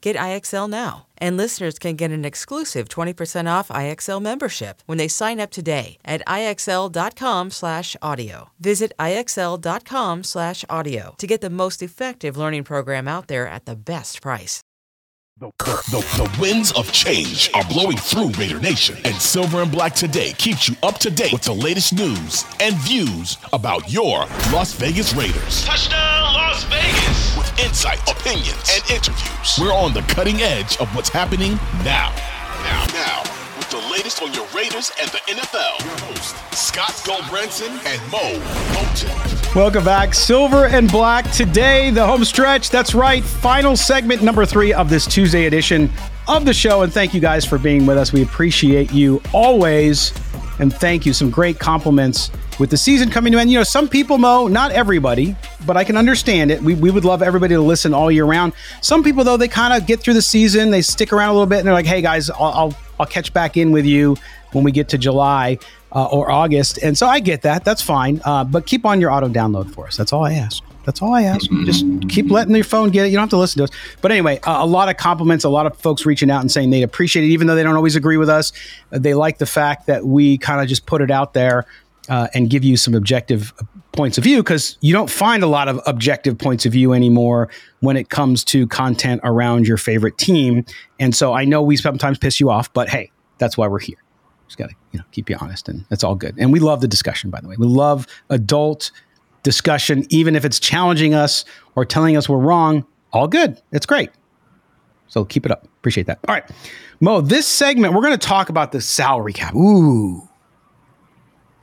Get IXL now. And listeners can get an exclusive 20% off IXL membership when they sign up today at IXL.com/audio. Visit IXL.com/audio to get the most effective learning program out there at the best price. The, the, the, winds of change are blowing through Raider Nation, and Silver and Black today keeps you up to date with the latest news and views about your Las Vegas Raiders. Touchdown, Las Vegas! Insight, opinions, and interviews, we're on the cutting edge of what's happening now. Now, now, with the latest on your Raiders and the NFL. Your host, Scott Gulbranson and Moe Moton. Welcome back. Silver and Black today, the home stretch. That's right. Final segment number three of this Tuesday edition of the show. And thank you guys for being with us. We appreciate you always. And thank you. Some great compliments with the season coming to end. You know, some people, Moe, not everybody, but I can understand it. We, we would love everybody to listen all year round. Some people, though, they kind of get through the season, they stick around a little bit, and they're like, hey, guys, I'll, I'll, I'll catch back in with you when we get to July uh, or August. And so I get that. That's fine. Uh, but keep on your auto download for us. That's all I ask. That's all I ask. Just keep letting your phone get it. You don't have to listen to us. But anyway, uh, a lot of compliments, a lot of folks reaching out and saying they appreciate it, even though they don't always agree with us. They like the fact that we kind of just put it out there uh, and give you some objective points of view because you don't find a lot of objective points of view anymore when it comes to content around your favorite team. And so I know we sometimes piss you off, but hey, that's why we're here. Just got to you know keep you honest, and that's all good. And we love the discussion, by the way. We love adult discussion, even if it's challenging us or telling us we're wrong. All good. It's great. So keep it up. Appreciate that. All right, Moe. This segment we're going to talk about the salary cap. Ooh,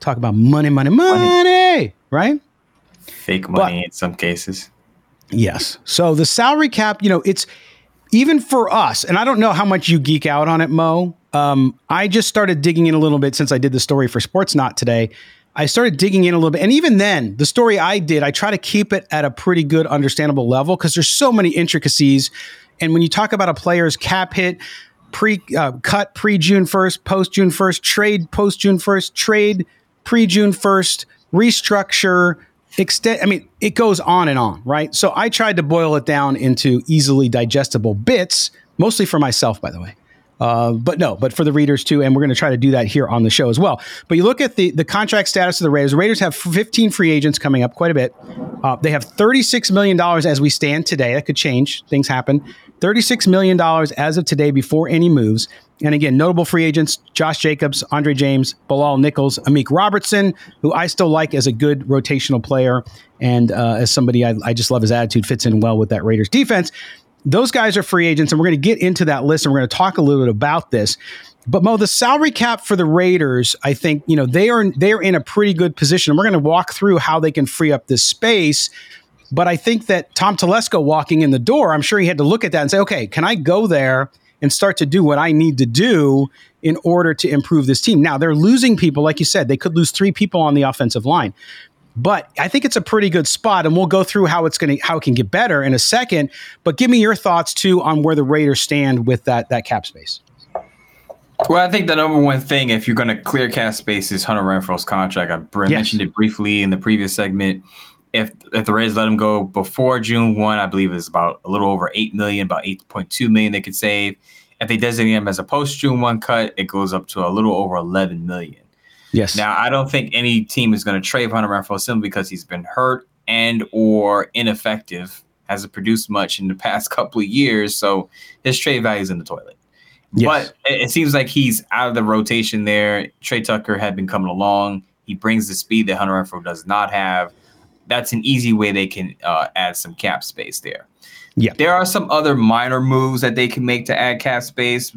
talk about money, money, money, money. Right? Fake money but, in some cases. Yes. So the salary cap, you know, it's even for us, and I don't know how much you geek out on it, Moe. Um, I just started digging in a little bit since I did the story for Sportsnaut today. I started digging in a little bit. And even then, the story I did, I try to keep it at a pretty good, understandable level because there's so many intricacies. And when you talk about a player's cap hit, pre uh, cut pre June 1st, post June 1st, trade post June 1st, trade pre June 1st, restructure, extend. I mean, it goes on and on, right? So I tried to boil it down into easily digestible bits, mostly for myself, by the way. Uh, but no, but for the readers too, and we're going to try to do that here on the show as well. But you look at the the contract status of the Raiders. The Raiders have 15 free agents coming up, quite a bit. Uh, they have 36 million dollars as we stand today. That could change; things happen. 36 million dollars as of today before any moves. And again, notable free agents: Josh Jacobs, Andre James, Bilal Nichols, Amik Robertson, who I still like as a good rotational player, and uh, as somebody I, I just love his attitude, fits in well with that Raiders defense. those guys are free agents, and we're going to get into that list and we're going to talk a little bit about this. But Moe, the salary cap for the Raiders, I think you know they are they are in a pretty good position. And We're going to walk through how they can free up this space. But I think that Tom Telesco walking in the door, I'm sure he had to look at that and say, okay, can I go there and start to do what I need to do in order to improve this team? Now they're losing people, like you said, they could lose three people on the offensive line. But I think it's a pretty good spot, and we'll go through how it's going to how it can get better in a second. But give me your thoughts too on where the Raiders stand with that that cap space. Well, I think the number one thing, if you're going to clear cap space, is Hunter Renfrow's contract. I yes. mentioned it briefly in the previous segment. If if the Rays let him go before June one, I believe it's about a little over eight million, about eight point two million they could save. If they designate him as a post June one cut, it goes up to a little over eleven million. Yes. Now, I don't think any team is going to trade Hunter Renfrow simply because he's been hurt and or ineffective, hasn't produced much in the past couple of years. So his trade value is in the toilet. Yes. But it, it seems like he's out of the rotation there. Tre Tucker had been coming along. He brings the speed that Hunter Renfrow does not have. That's an easy way they can uh, add some cap space there. Yeah, there are some other minor moves that they can make to add cap space,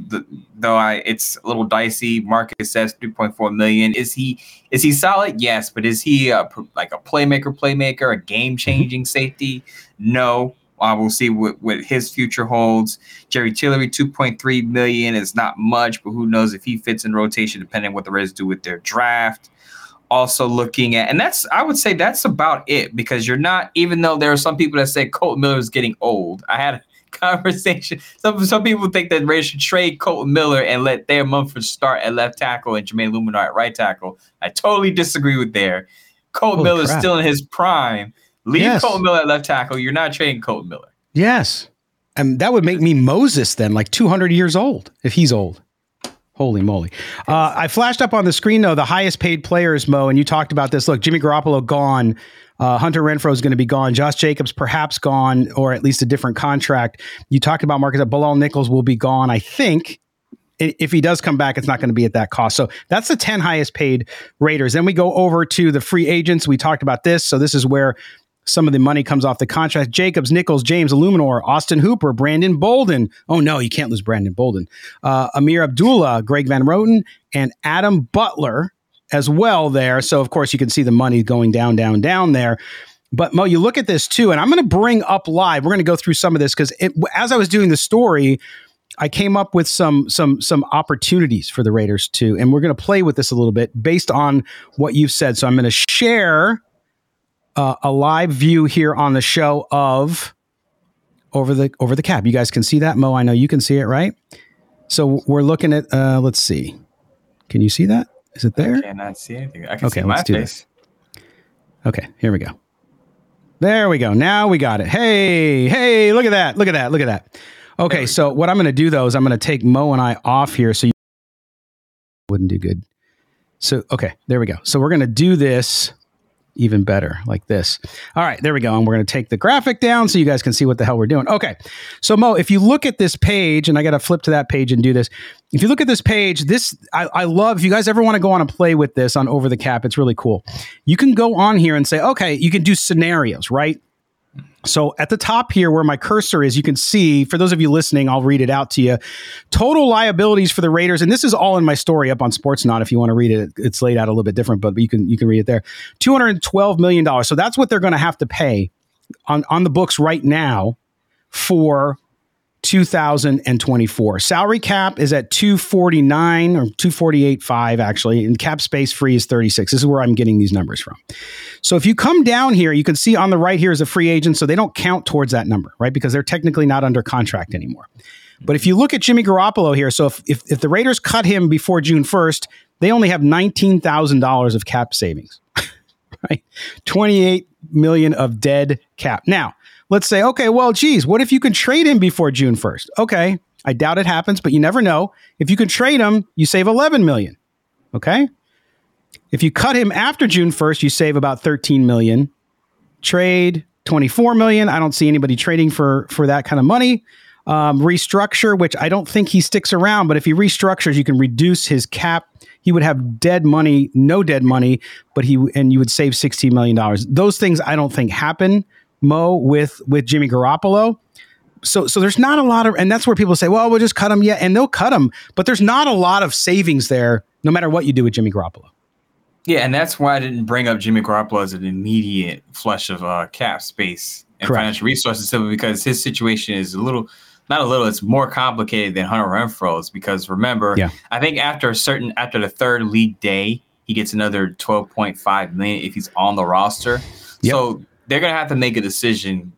though I it's a little dicey. Marcus Epps 3.4 million. Is he is he solid? Yes, but is he a, like a playmaker, playmaker, a game changing mm-hmm. safety? No. Uh, we'll see what, what his future holds. Jerry Tillery, 2.3 million is not much, but who knows if he fits in rotation, depending on what the Reds do with their draft also looking at, and that's I would say that's about it because you're not. Even though there are some people that say Colt Miller is getting old, I had a conversation. Some some people think that Raiders should trade Colt Miller and let Thayer Munford start at left tackle and Jermaine Eluemunor at right tackle. I totally disagree with there. Kolton Miller is still in his prime. Leave yes. Kolton Miller at left tackle. You're not trading Colt Miller. Yes. And that would make me Moses then, like 200 years old, if he's old. Holy moly. Uh, I flashed up on the screen, though, the highest paid players, Moe, and you talked about this. Look, Jimmy Garoppolo gone. Uh, Hunter Renfrow is going to be gone. Josh Jacobs perhaps gone, or at least a different contract. You talked about Marcus. Bilal Nichols will be gone, I think. If he does come back, it's not going to be at that cost. So that's the 10 highest paid Raiders. Then we go over to the free agents. We talked about this. So this is where some of the money comes off the contract. Jacobs, Nichols, James, Eluemunor, Austin Hooper, Brandon Bolden. Oh no, you can't lose Brandon Bolden. Uh, Ameer Abdullah, Greg Van Roten, and Adam Butler as well there. So of course you can see the money going down, down, down there. But Moe, you look at this too, and I'm going to bring up live. We're going to go through some of this because as I was doing the story, I came up with some some some opportunities for the Raiders too, and we're going to play with this a little bit based on what you've said. So I'm going to share uh, a live view here on the show of over the over the cap. You guys can see that, Moe. I know you can see it, right? So we're looking at. Uh, let's see. Can you see that? Is it there? I cannot see anything. I can okay, see my face. This. Okay, here we go. There we go. Now we got it. Hey, hey, look at that. Look at that. Look at that. Okay, so what I'm going to do though is I'm going to take Moe and I off here so you wouldn't do good. So, okay, there we go. So we're going to do this even better like this. All right, there we go. And we're going to take the graphic down so you guys can see what the hell we're doing. Okay. So Moe, if you look at this page, and I got to flip to that page and do this. If you look at this page, this I, I love. If you guys ever want to go on and play with this on Over the Cap, it's really cool. You can go on here and say, okay, you can do scenarios, right? So at the top here where my cursor is, you can see, for those of you listening, I'll read it out to you. Total liabilities for the Raiders, and this is all in my story up on Sportsnaut if you want to read it. It's laid out a little bit different, but you can you can read it there. $212 million. So that's what they're going to have to pay on, on the books right now for 2024. Salary cap is at 249 or 248.5 actually, and cap space free is 36. This is where I'm getting these numbers from. So if you come down here, you can see on the right here is a free agent, so they don't count towards that number, right? Because they're technically not under contract anymore. But if you look at Jimmy Garoppolo here, so if, if, if the Raiders cut him before June 1st, they only have $19,000 of cap savings, right? 28 million of dead cap. Now, let's say, okay, well, geez, what if you can trade him before June 1st? Okay, I doubt it happens, but you never know. If you can trade him, you save 11 million. Okay? If you cut him after June 1st, you save about 13 million. Trade 24 million. I don't see anybody trading for for that kind of money. Um, restructure, which I don't think he sticks around, but if he restructures, you can reduce his cap. He would have dead money, no dead money, but he and you would save 16 million dollars. Those things I don't think happen. Moe with with Jimmy Garoppolo. So so there's not a lot of, and that's where people say, well, we'll just cut him, yeah, and they'll cut him, but there's not a lot of savings there, no matter what you do with Jimmy Garoppolo. Yeah, and that's why I didn't bring up Jimmy Garoppolo as an immediate flush of uh, cap space and Correct. financial resources, simply because his situation is a little, not a little, it's more complicated than Hunter Renfrow's. Because remember, Yeah. I think after a certain, after the third league day, he gets another twelve point five million if he's on the roster. Yep. So they're gonna have to make a decision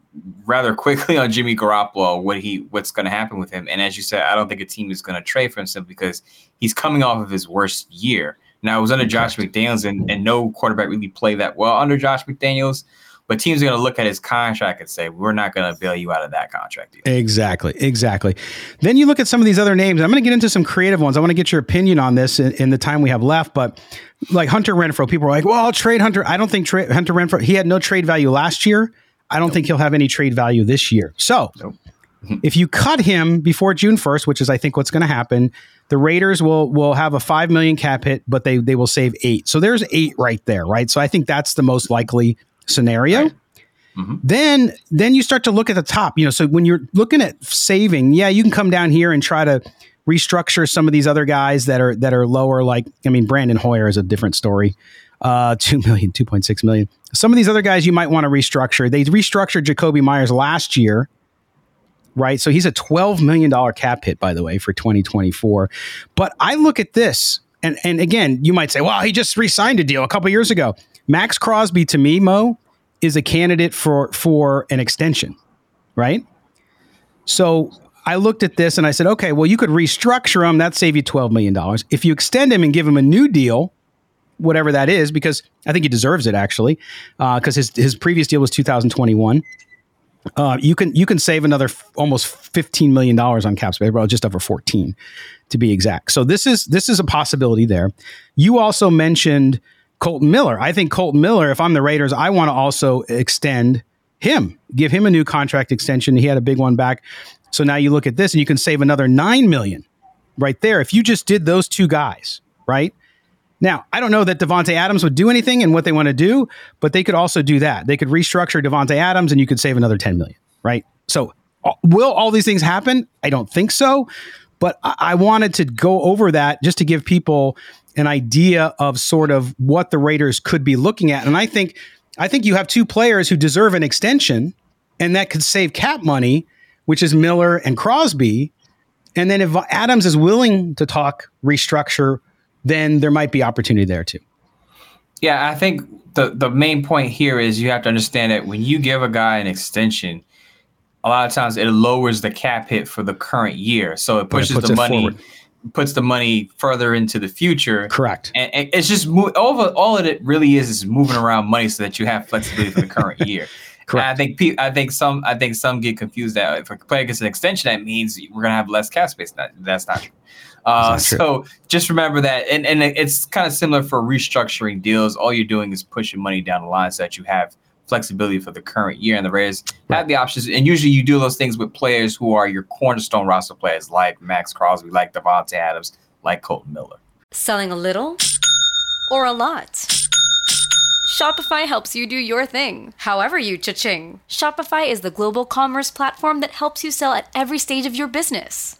rather quickly on Jimmy Garoppolo, what he what's going to happen with him. And as you said, I don't think a team is going to trade for him simply because he's coming off of his worst year. Now it was under Josh McDaniels, and, and no quarterback really played that well under Josh McDaniels. But teams are going to look at his contract and say, "We're not going to bail you out of that contract." Either. Exactly, exactly. Then you look at some of these other names. I'm going to get into some creative ones. I want to get your opinion on this in, in the time we have left. But like Hunter Renfrow, people are like, "Well, I'll trade Hunter." I don't think tra- Hunter Renfrow. He had no trade value last year. I don't think he'll have any trade value this year. So, Nope. if you cut him before June 1st, which is I think what's going to happen, the Raiders will will have a five million cap hit, but they they will save eight. So there's eight right there, right? So I think that's the most likely scenario. Right. Mhm. Then then you start to look at the top. You know, so when you're looking at saving, yeah, you can come down here and try to restructure some of these other guys that are that are lower. Like I mean, Brandon Hoyer is a different story. Uh, 2 million, 2.6 million. Some of these other guys you might want to restructure. They restructured Jakobi Meyers last year right? So he's a $12 million cap hit, by the way, for 2024. But I look at this, and, and again, you might say, well, he just re signed a deal a couple years ago. Maxx Crosby, to me, Moe, is a candidate for, for an extension, right? So I looked at this and I said, okay, well, you could restructure him. That'd save you $12 million. If you extend him and give him a new deal, whatever that is, because I think he deserves it actually, because his, his previous deal was 2021 uh, you can you can save another f- almost fifteen million dollars on cap space, well, just over fourteen to be exact. So this is this is a possibility there. You also mentioned Kolton Miller. I think Kolton Miller. If I'm the Raiders, I want to also extend him, give him a new contract extension. He had a big one back. So now you look at this, and you can save another nine million right there if you just did those two guys, right? Now, I don't know that Davante Adams would do anything and what they want to do, but they could also do that. They could restructure Davante Adams and you could save another 10 million, right? So, uh, will all these things happen? I don't think so, but I, I wanted to go over that just to give people an idea of sort of what the Raiders could be looking at. And I think I think you have two players who deserve an extension and that could save cap money, which is Miller and Crosby. And then if Adams is willing to talk restructure then there might be opportunity there too. Yeah, I think the the main point here is you have to understand that when you give a guy an extension, a lot of times it lowers the cap hit for the current year, so it But it pushes the money forward. Puts the money further into the future. Correct. And, and it's just mo- all of all of it really is is moving around money so that you have flexibility for the current year. Correct. And I think pe- I think some I think some get confused that if a player gets an extension, that means we're gonna have less cap space. That, that's not true. Uh, That's not so just remember that, and and it's kind of similar for restructuring deals. All you're doing is pushing money down the line so that you have flexibility for the current year, and the Raiders have the options. And usually, you do those things with players who are your cornerstone roster players, like Maxx Crosby, like Davante Adams, like Kolton Miller. Selling a little or a lot? Shopify helps you do your thing, however you cha-ching. Shopify is the global commerce platform that helps you sell at every stage of your business.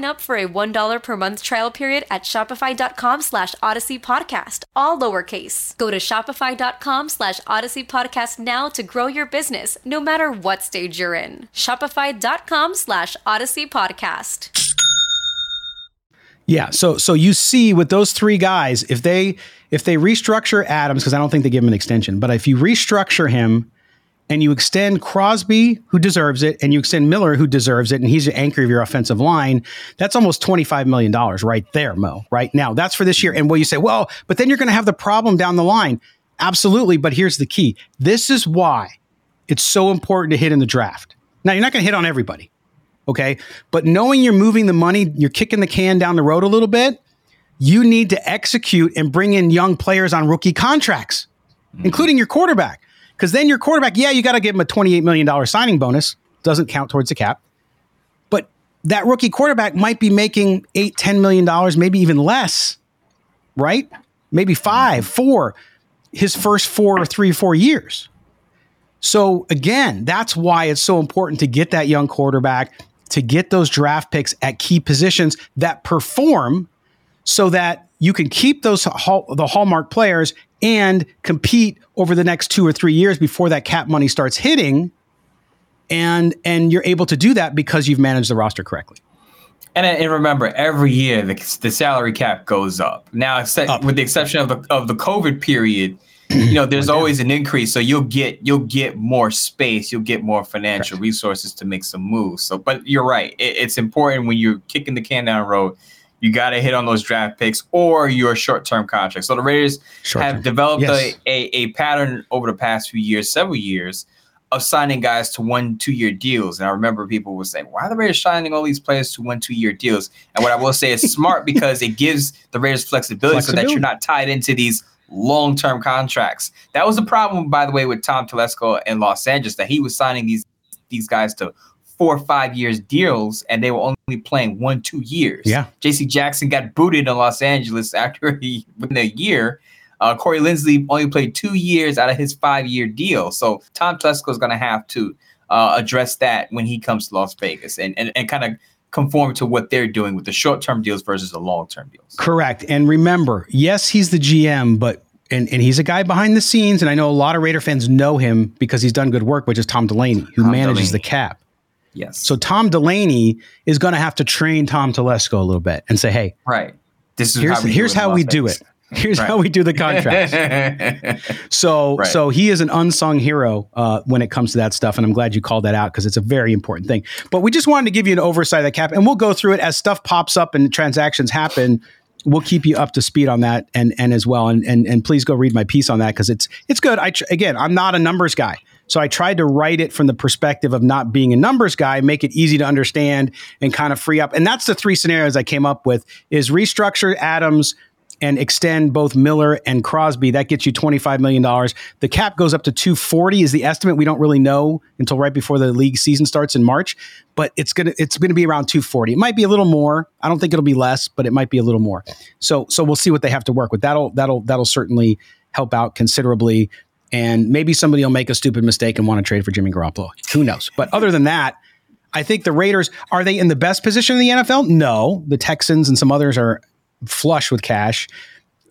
up for a $1 per month trial period at shopify.com slash odyssey podcast, all lowercase. Go to shopify.com slash odyssey podcast now to grow your business, no matter what stage you're in. Shopify.com slash odyssey podcast. Yeah. So so you see with those three guys, if they if they restructure Adams, because I don't think they give him an extension, but if you restructure him and you extend Crosby, who deserves it, and you extend Miller, who deserves it, and he's the anchor of your offensive line, that's almost $25 million right there, Moe, right now. That's for this year. And will you say, well, but then you're going to have the problem down the line. Absolutely. But here's the key this is why it's so important to hit in the draft. Now, you're not going to hit on everybody, okay? But knowing you're moving the money, you're kicking the can down the road a little bit, you need to execute and bring in young players on rookie contracts, mm-hmm. including your quarterback. Because then your quarterback, yeah, you got to give him a $28 million signing bonus. Doesn't count towards the cap. But that rookie quarterback might be making eight, $10 million, maybe even less, right? Maybe five, four, his first four or three, or four years. So again, that's why it's so important to get that young quarterback, to get those draft picks at key positions that perform so that you can keep those the hallmark players and compete over the next two or three years before that cap money starts hitting and and you're able to do that because you've managed the roster correctly. And, and remember every year the, the salary cap goes up. Now up. with the exception of the of the covid period you know there's oh, always an increase. So you'll get you'll get more space. You'll get more financial Correct. resources to make some moves. So but you're right. It, it's important when you're kicking the can down the road you got to hit on those draft picks or your short-term contracts. So the Raiders Short-term. have developed yes. a, a, a pattern over the past few years, several years, of signing guys to one, two-year deals. And I remember people would say, "Why are the Raiders signing all these players to one, two-year deals?" And what I will say is smart because it gives the Raiders flexibility, flexibility, so that you're not tied into these long-term contracts. That was the problem, by the way, with Tom Telesco in Los Angeles, that he was signing these these guys to four or five years deals and they were only playing one, two years. Yeah. JC Jackson got booted in Los Angeles after he within a year. Uh, Corey Linsley only played two years out of his five year deal. So Tom Telesco is going to have to uh, address that when he comes to Las Vegas and, and, and kind of conform to what they're doing with the short term deals versus the long term deals. Correct. And remember, yes, he's the GM, but and, and he's a guy behind the scenes, and I know a lot of Raider fans know him because he's done good work, which is Tom Delaney, who Tom manages Delaney. the cap. Yes. So Tom Delaney is going to have to train Tom Telesco a little bit and say, "Hey, right, this is here's how we, here's do, how we do it. Here's right. how we do the contracts." so right. so he is an unsung hero uh, when it comes to that stuff, and I'm glad you called that out because it's a very important thing. But we just wanted to give you an oversight of the cap, and we'll go through it as stuff pops up and transactions happen we'll keep you up to speed on that and and as well and and and please go read my piece on that because it's it's good i again i'm not a numbers guy so I tried to write it from the perspective of not being a numbers guy, make it easy to understand and kind of free up. And that's the three scenarios I came up with is restructure Adams and extend both Miller and Crosby. That gets you $25 million. The cap goes up to 240 is the estimate. We don't really know until right before the league season starts in March, but it's going to it's going to be around 240. It might be a little more. I don't think it'll be less, but it might be a little more. So so we'll see what they have to work with. That'll that'll that'll certainly help out considerably and maybe somebody will make a stupid mistake and want to trade for Jimmy Garoppolo. Who knows? But other than that, I think the Raiders are they in the best position in the NFL? No, the Texans and some others are flush with cash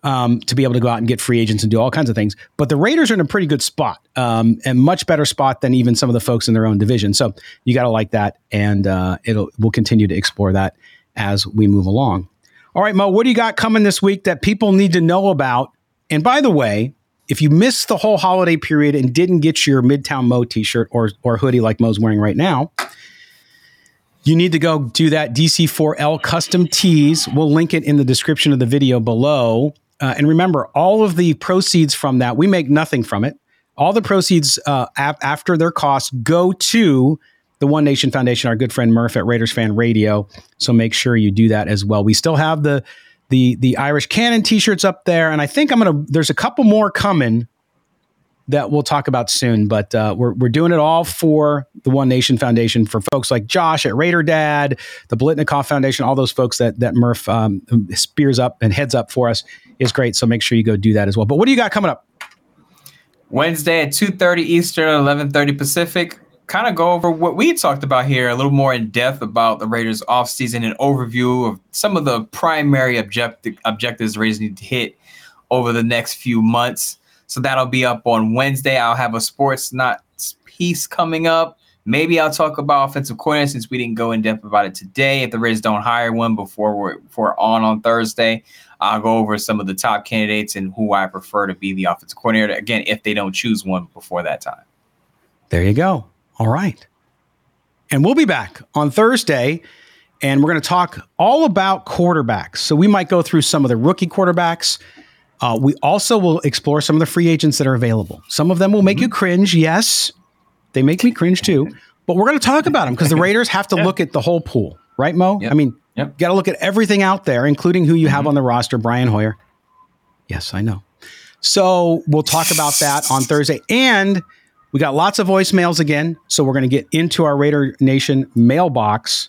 um, to be able to go out and get free agents and do all kinds of things. But the Raiders are in a pretty good spot, um, and much better spot than even some of the folks in their own division. So you got to like that, and uh, it'll we'll continue to explore that as we move along. All right, Moe, what do you got coming this week that people need to know about? And by the way, if you missed the whole holiday period and didn't get your Midtown Moe t-shirt or or hoodie like Moe's wearing right now, you need to go do that DC4L custom tees. We'll link it in the description of the video below. Uh, and remember, all of the proceeds from that, we make nothing from it. All the proceeds uh, ap- after their costs go to the One Nation Foundation, our good friend Murph at Raiders Fan Radio. So make sure you do that as well. We still have the the the Irish Cannon t-shirts up there, and I think I'm gonna. There's a couple more coming that we'll talk about soon, but uh, we're we're doing it all for the One Nation Foundation for folks like Josh at Raider Dad, the Biletnikoff Foundation, all those folks that that Murph um, spears up and heads up for us is great. So make sure you go do that as well. But what do you got coming up? Wednesday at 2:30 Eastern, 11:30 Pacific kind of go over what we talked about here a little more in depth about the Raiders offseason and overview of some of the primary objective objectives the Raiders need to hit over the next few months. So that'll be up on Wednesday. I'll have a Sportsnaut piece coming up Maybe I'll talk about offensive coordinator since we didn't go in depth about it today. If the Raiders don't hire one before we're, before on on Thursday, I'll go over some of the top candidates and who I prefer to be the offensive coordinator. Again, if they don't choose one before that time. There you go. All right. And we'll be back on Thursday and we're going to talk all about quarterbacks. So we might go through some of the rookie quarterbacks. Uh, we also will explore some of the free agents that are available. Some of them will make mm-hmm. you cringe. Yes, they make me cringe too. But we're going to talk about them because the Raiders have to look at the whole pool, right, Moe? Yep. I mean, yep. got to look at everything out there, including who you mm-hmm. have on the roster, Brian Hoyer. Yes, I know. So we'll talk about that on Thursday. And we got lots of voicemails again. So we're going to get into our Raider Nation mailbox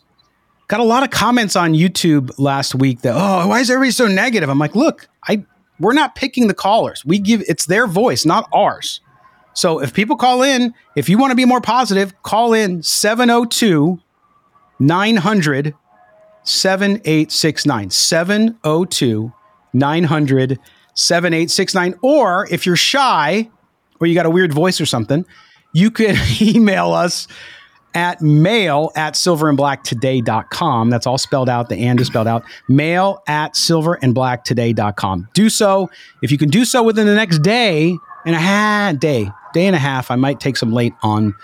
got a lot of comments on YouTube last week that, oh, why is everybody so negative? I'm like, look, I we're not picking the callers. We give it's their voice, not ours. So if people call in, if you want to be more positive, call in 702 900 7869. 702 900 7869. Or if you're shy or you got a weird voice or something, you can email us at mail at silverandblacktoday.com. That's all spelled out. The and is spelled out. Mail at silverandblacktoday.com. Do so. If you can do so within the next day and a half, day, day and a half, I might take some late on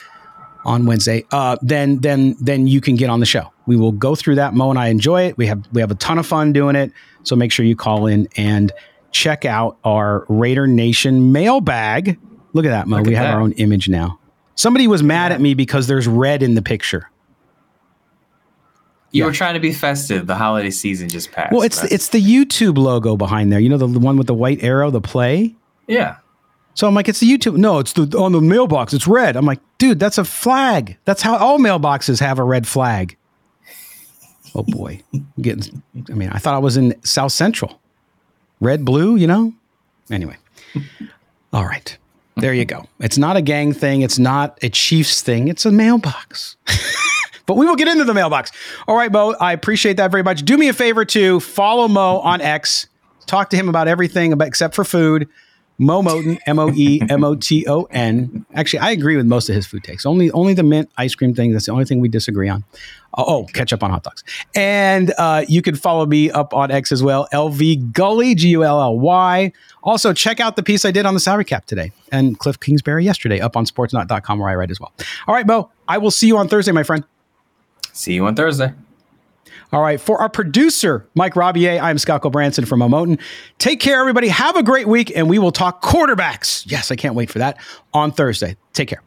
on Wednesday. Uh, then then then you can get on the show. We will go through that. Moe and I enjoy it. We have we have a ton of fun doing it. So make sure you call in and check out our Raider Nation mailbag. Look at that, Moe. we have that. our own image now. Somebody was mad at me because there's red in the picture. You yeah. were trying to be festive. The holiday season just passed. Well, it's it's the YouTube logo behind there. You know the one with the white arrow, the play. Yeah. So I'm like, it's the YouTube. No, it's the on the mailbox. It's red. I'm like, dude, that's a flag. That's how all mailboxes have a red flag. Oh boy, I'm getting. I mean, I thought I was in South Central. Red, blue. You know. Anyway. All right. There you go. It's not a gang thing. It's not a Chiefs thing. It's a mailbox. but we will get into the mailbox. All right, Moe. I appreciate that very much. Do me a favor to follow Moe on X. Talk to him about everything except for food. Moe M O E M O T O N. Actually, I agree with most of his food takes. Only only the mint ice cream thing. That's the only thing we disagree on. Uh, oh, ketchup on hot dogs. And uh, you can follow me up on X as well. LV Gully, G U L L Y. Also, check out the piece I did on the salary cap today and Cliff Kingsbury yesterday up on sportsnaut.com where I write as well. All right, Moe, I will see you on Thursday, my friend. See you on Thursday. All right. For our producer, Mike Robier, I'm Scott Gulbranson from Moe Moton. Take care, everybody. Have a great week, and we will talk quarterbacks. Yes, I can't wait for that on Thursday. Take care.